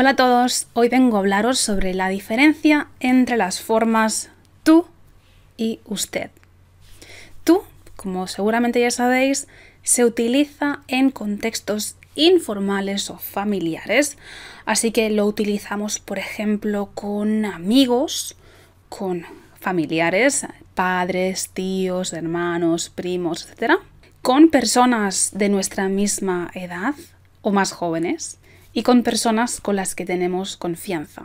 Hola a todos, hoy vengo a hablaros sobre la diferencia entre las formas tú y usted. Tú, como seguramente ya sabéis, se utiliza en contextos informales o familiares, así que lo utilizamos, por ejemplo, con amigos, con familiares, padres, tíos, hermanos, primos, etc. Con personas de nuestra misma edad o más jóvenes y con personas con las que tenemos confianza.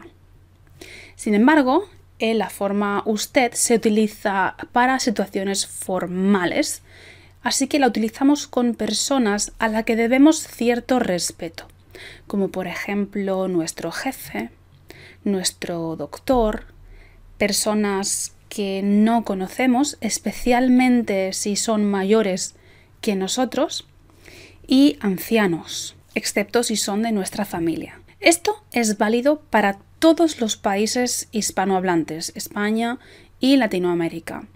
Sin embargo, en la forma usted se utiliza para situaciones formales, así que la utilizamos con personas a las que debemos cierto respeto, como por ejemplo nuestro jefe, nuestro doctor, personas que no conocemos, especialmente si son mayores que nosotros, y ancianos, excepto si son de nuestra familia. Esto es válido para todos los países hispanohablantes, España y Latinoamérica.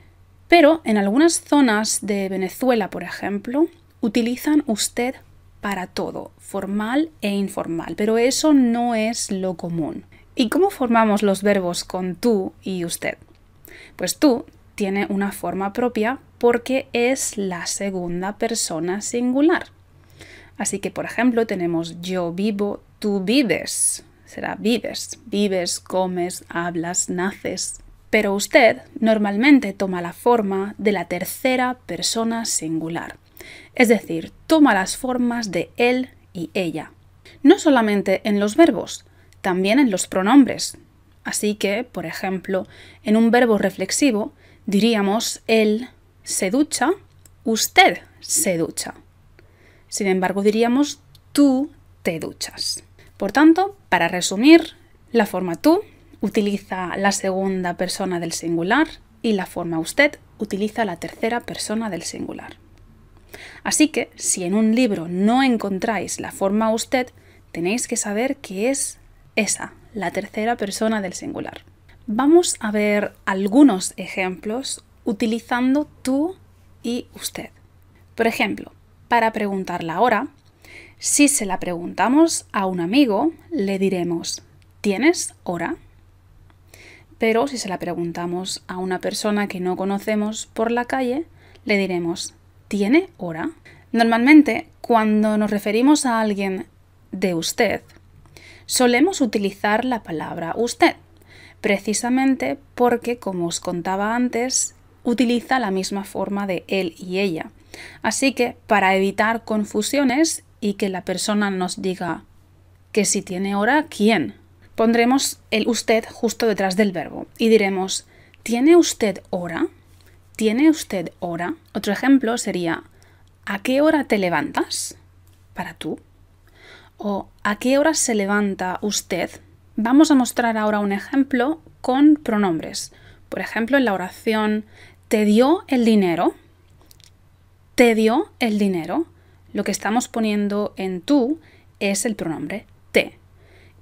Pero en algunas zonas de Venezuela, por ejemplo, utilizan usted para todo, formal e informal, pero eso no es lo común. ¿Y cómo formamos los verbos con tú y usted? Pues tú tiene una forma propia porque es la segunda persona singular. Así que, por ejemplo, tenemos yo vivo, tú vives. Será vives, vives, comes, hablas, naces. Pero usted normalmente toma la forma de la tercera persona singular. Es decir, toma las formas de él y ella. No solamente en los verbos, también en los pronombres. Así que, por ejemplo, en un verbo reflexivo diríamos él se ducha, usted se ducha. Sin embargo, diríamos tú te duchas. Por tanto, para resumir, la forma tú utiliza la segunda persona del singular y la forma usted utiliza la tercera persona del singular. Así que, si en un libro no encontráis la forma usted, tenéis que saber que es esa, la tercera persona del singular. Vamos a ver algunos ejemplos utilizando tú y usted. Por ejemplo, para preguntar la hora, si se la preguntamos a un amigo, le diremos ¿tienes hora? Pero si se la preguntamos a una persona que no conocemos por la calle, le diremos ¿tiene hora? Normalmente, cuando nos referimos a alguien de usted, solemos utilizar la palabra usted, precisamente porque, como os contaba antes, utiliza la misma forma de él y ella. Así que, para evitar confusiones y que la persona nos diga que si tiene hora, ¿quién? Pondremos el usted justo detrás del verbo y diremos, ¿tiene usted hora? ¿Tiene usted hora? Otro ejemplo sería, ¿a qué hora te levantas? Para tú. O ¿a qué hora se levanta usted? Vamos a mostrar ahora un ejemplo con pronombres. Por ejemplo, en la oración ¿te dio el dinero? Te dio el dinero, lo que estamos poniendo en tú es el pronombre te.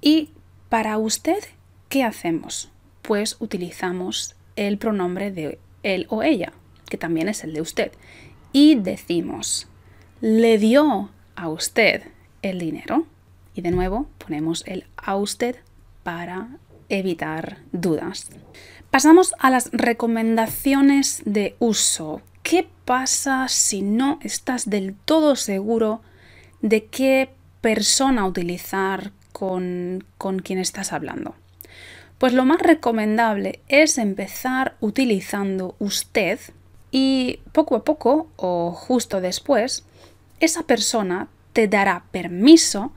Y para usted, ¿qué hacemos? Pues utilizamos el pronombre de él o ella, que también es el de usted. Y decimos, le dio a usted el dinero. Y de nuevo ponemos el a usted para evitar dudas. Pasamos a las recomendaciones de uso. ¿Qué pasa si no estás del todo seguro de qué persona utilizar con, con quien estás hablando? Pues lo más recomendable es empezar utilizando usted y poco a poco o justo después esa persona te dará permiso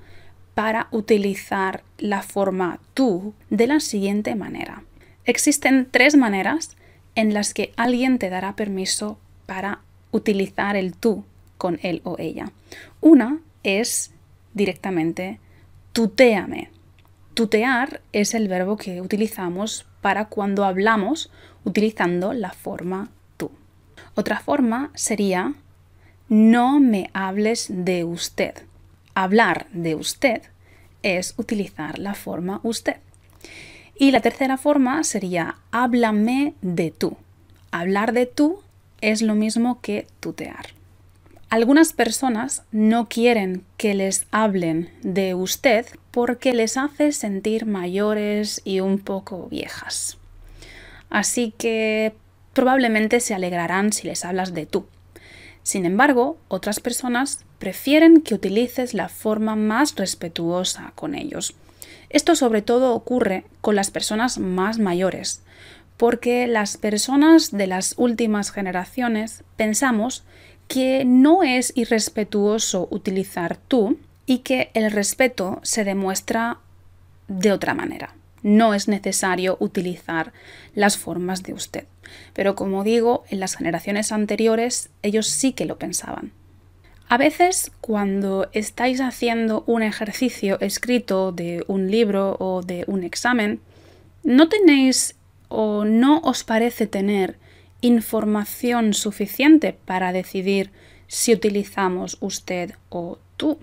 para utilizar la forma tú de la siguiente manera. Existen tres maneras en las que alguien te dará permiso para utilizar el tú con él o ella. Una es directamente tuteame. Tutear es el verbo que utilizamos para cuando hablamos utilizando la forma tú. Otra forma sería no me hables de usted. Hablar de usted es utilizar la forma usted. Y la tercera forma sería háblame de tú. Hablar de tú es lo mismo que tutear. Algunas personas no quieren que les hablen de usted porque les hace sentir mayores y un poco viejas. Así que probablemente se alegrarán si les hablas de tú. Sin embargo, otras personas prefieren que utilices la forma más respetuosa con ellos. Esto sobre todo ocurre con las personas más mayores, porque las personas de las últimas generaciones pensamos que no es irrespetuoso utilizar tú y que el respeto se demuestra de otra manera. No es necesario utilizar las formas de usted. Pero como digo, en las generaciones anteriores ellos sí que lo pensaban. A veces cuando estáis haciendo un ejercicio escrito de un libro o de un examen, no tenéis o no os parece tener información suficiente para decidir si utilizamos usted o tú.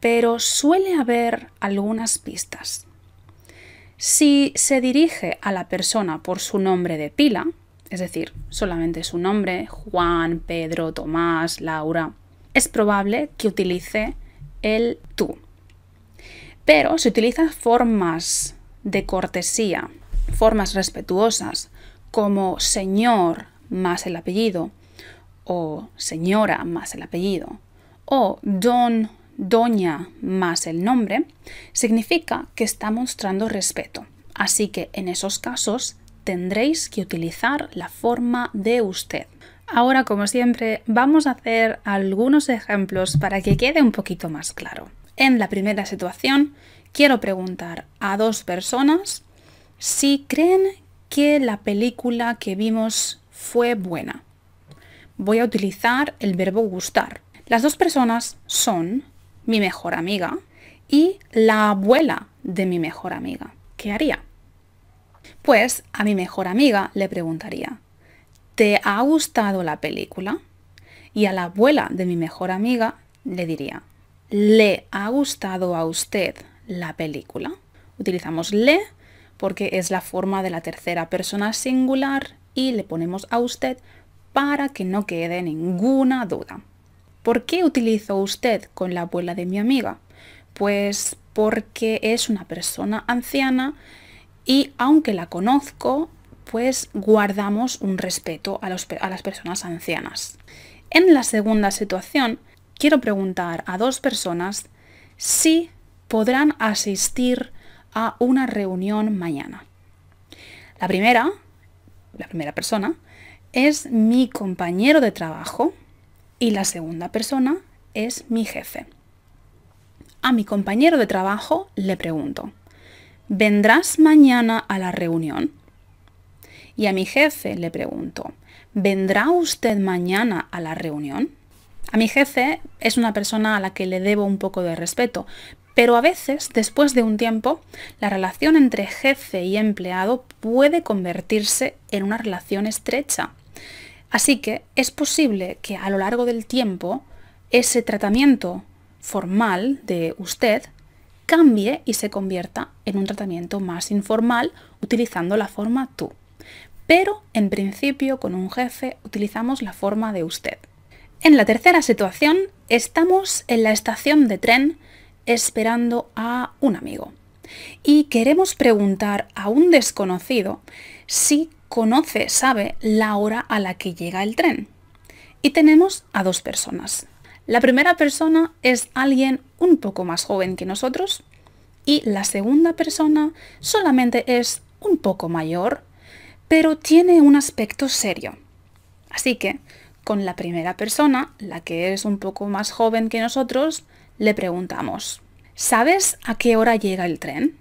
Pero suele haber algunas pistas. Si se dirige a la persona por su nombre de pila, es decir, solamente su nombre, Juan, Pedro, Tomás, Laura, es probable que utilice el tú. Pero si utiliza formas de cortesía, formas respetuosas, como señor más el apellido, o señora más el apellido, o don, doña más el nombre, significa que está mostrando respeto. Así que en esos casos tendréis que utilizar la forma de usted. Ahora, como siempre, vamos a hacer algunos ejemplos para que quede un poquito más claro. En la primera situación, quiero preguntar a dos personas si creen que la película que vimos fue buena. Voy a utilizar el verbo gustar. Las dos personas son mi mejor amiga y la abuela de mi mejor amiga. ¿Qué haría? Pues a mi mejor amiga le preguntaría, ¿te ha gustado la película? Y a la abuela de mi mejor amiga le diría, ¿le ha gustado a usted la película? Utilizamos le porque es la forma de la tercera persona singular y le ponemos a usted para que no quede ninguna duda. ¿Por qué utilizo usted con la abuela de mi amiga? Pues porque es una persona anciana y aunque la conozco, pues guardamos un respeto a, a las personas ancianas. En la segunda situación, quiero preguntar a dos personas si podrán asistir a una reunión mañana. La primera, la primera persona, es mi compañero de trabajo y la segunda persona es mi jefe. A mi compañero de trabajo le pregunto, ¿vendrás mañana a la reunión? Y a mi jefe le pregunto, ¿vendrá usted mañana a la reunión? A mi jefe es una persona a la que le debo un poco de respeto, pero a veces, después de un tiempo, la relación entre jefe y empleado puede convertirse en una relación estrecha. Así que es posible que a lo largo del tiempo ese tratamiento formal de usted cambie y se convierta en un tratamiento más informal utilizando la forma tú. Pero en principio con un jefe utilizamos la forma de usted. En la tercera situación estamos en la estación de tren esperando a un amigo. Y queremos preguntar a un desconocido si conoce, sabe la hora a la que llega el tren. Y tenemos a dos personas. La primera persona es alguien un poco más joven que nosotros y la segunda persona solamente es un poco mayor, pero tiene un aspecto serio. Así que, con la primera persona, la que es un poco más joven que nosotros, le preguntamos, ¿sabes a qué hora llega el tren?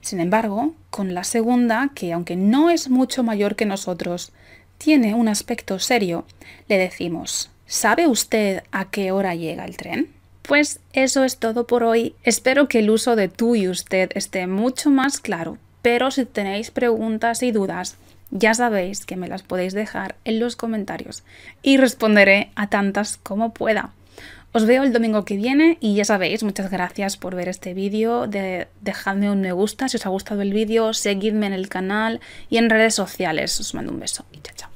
Sin embargo, con la segunda, que aunque no es mucho mayor que nosotros, tiene un aspecto serio, le decimos, ¿sabe usted a qué hora llega el tren? Pues eso es todo por hoy. Espero que el uso de tú y usted esté mucho más claro, pero si tenéis preguntas y dudas, ya sabéis que me las podéis dejar en los comentarios y responderé a tantas como pueda. Os veo el domingo que viene y ya sabéis, muchas gracias por ver este vídeo, de, dejadme un me gusta si os ha gustado el vídeo, seguidme en el canal y en redes sociales. Os mando un beso y chao chao.